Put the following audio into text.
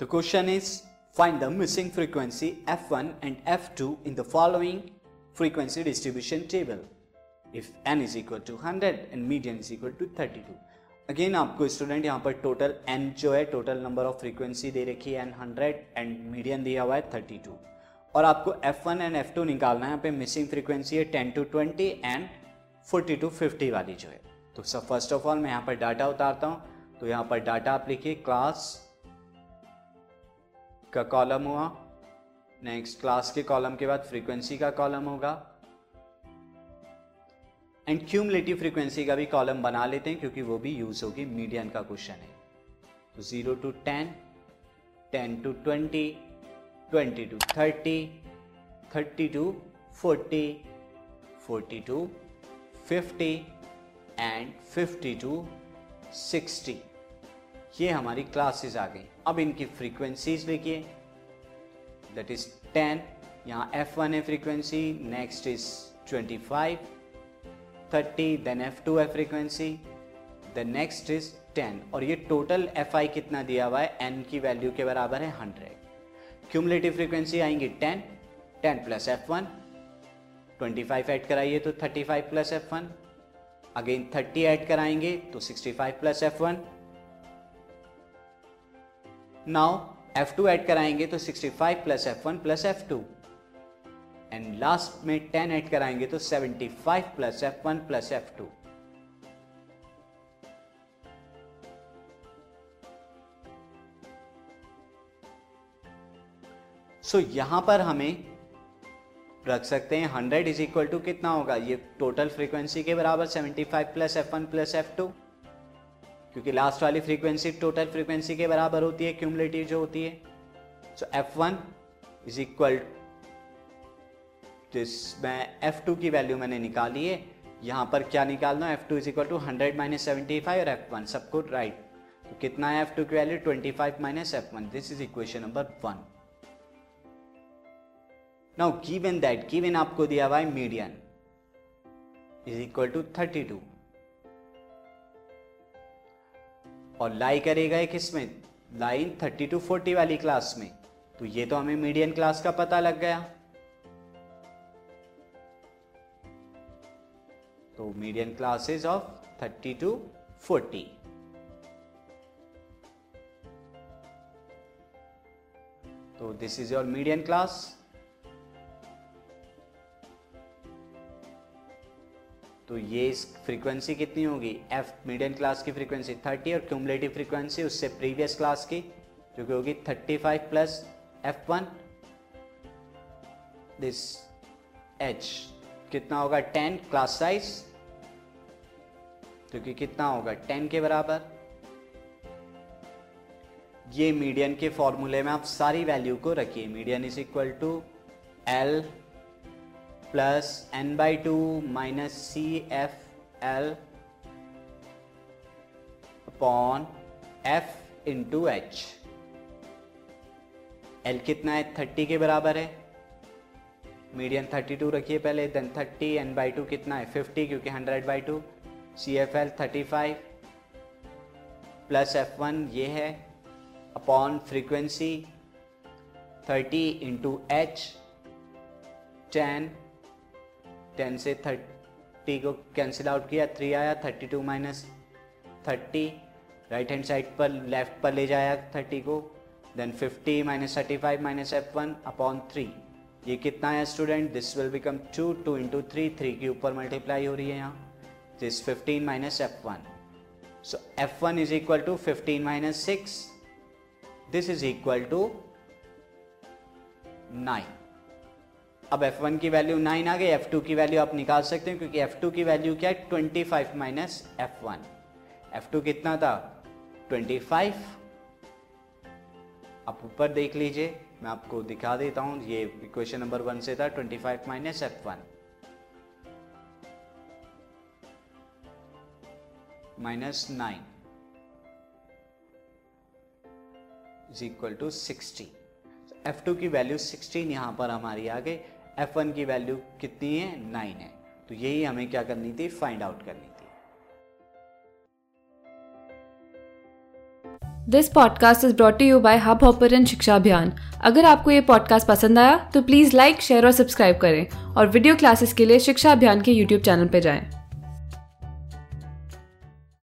The question is, find the missing frequency f1 and f2 in the following frequency distribution table. If n is equal to 100 and median is equal to 32. Again आपको student यहाँ पर total N जो है total number of frequency दे रखी है N hundred and median दिया हुआ है थर्टी टू और आपको F one and F two निकालना है, यहाँ पे मिसिंग फ्रीक्वेंसी है ten to twenty and forty to fifty वाली जो है. तो सब फ़र्स्ट ऑफ़ ऑल मैं यहाँ पर डाटा उतारता हूँ. तो यहाँ पर डाटा आप लिखिए क्लास का कॉलम हुआ। नेक्स्ट क्लास के कॉलम के बाद फ्रीक्वेंसी का कॉलम होगा। एंड क्यूमलेटिव फ्रीक्वेंसी का भी कॉलम बना लेते हैं, क्योंकि वो भी यूज़ होगी मीडियन का क्वेश्चन है। तो zero to ten ten to twenty twenty to thirty thirty to forty forty to fifty and fifty to sixty ये हमारी क्लासेस आ गई। अब इनकी फ्रीक्वेंसीज लिखिए दैट इज़ टेन यहाँ एफ़ वन है frequency next is twenty five thirty then F two है frequency the next is ten और ये टोटल एफ़ आई कितना दिया हुआ है? एन की वैल्यू के बराबर है हंड्रेड क्यूमलेटिव फ्रीक्वेंसी आएँगी ten ten plus F one twenty five add कराइए तो thirty five plus F one again thirty add कराएँगे तो sixty five plus F one now F2 add कराएँगे तो 65 plus F one plus F two and last में 10 add कराएँगे तो 75 plus F one plus F two so यहाँ पर हमें रख सकते हैं 100 इज़ इक्वल टू कितना होगा? ये टोटल फ्रीक्वेंसी के बराबर 75 plus F one plus F two क्योंकि लास्ट वाली फ्रीक्वेंसी टोटल फ्रीक्वेंसी के बराबर होती है क्यूमुलेटिव जो होती है। So F one is equal जिसमें एफ़ टू की वैल्यू मैंने निकाली है। यहाँ पर क्या निकालना है? F two is equal to hundred minus seventy five और एफ़ वन सबको राइट तो कितना है एफ़ टू की value twenty five minus F one this is equation number one now given that given आपको दिया हुआ है median is equal to thirty two और लाई करेगा किसमें लाइन 30 टू 40 वाली क्लास में। तो ये तो हमें मीडियन क्लास का पता लग गया। तो मीडियन क्लासेस ऑफ़ 30 टू 40 तो this is your median class तो ये इस फ्रीक्वेंसी कितनी होगी? एफ़ मीडियम क्लास की फ्रीक्वेंसी 30 और क्यूमुलेटिव फ्रीक्वेंसी उससे प्रीवियस क्लास की, जो कि होगी 35 plus F one this H कितना होगा? 10 क्लास साइज़ जो कि कितना होगा? 10 के बराबर। ये मीडियन के फॉर्मूले में आप सारी वैल्यू को रखिए। Median is equal to L plus N by two minus C F L upon F into H L कितना है? थर्टी के बराबर है। मीडियन थर्टी टू रखिए पहले then thirty N by two कितना है? फिफ्टी क्योंकि hundred by two C F L thirty five plus F one ये है upon frequency thirty into H ten ten से थर्टी को कैंसिल आउट किया थ्री आया thirty two minus thirty right hand side पर लेफ़्ट पर ले जाया थर्टी को then fifty minus thirty five minus F one upon three ये कितना है student this will become two two into three three के ऊपर मल्टीप्लाई हो रही है यहाँ. This fifteen minus F one so F one is equal to fifteen minus six this is equal to nine अब F1 की वैल्यू 9 आ गई F2 की वैल्यू आप निकाल सकते हैं, क्योंकि F2 की वैल्यू क्या है? 25 five minus F one F two कितना था? 25 आप ऊपर देख लीजिए, मैं आपको दिखा देता हूँ, ये इक्वेशन नंबर वन से था 25 five minus F one minus nine is equal to sixty F two की वैल्यू सिक्सटीन यहाँ पर हमारी आ गई एफ़ वन की वैल्यू कितनी है? नाइन है। तो यही हमें क्या करनी थी? फाइंड आउट करनी थी। This podcast is brought you by Hubhopper शिक्षा अभियान अगर आपको ये पॉडकास्ट पसंद आया तो प्लीज़ लाइक शेयर और सब्सक्राइब करें। और वीडियो क्लासेस के लिए शिक्षा अभियान के यूट्यूब चैनल पर जाएँ।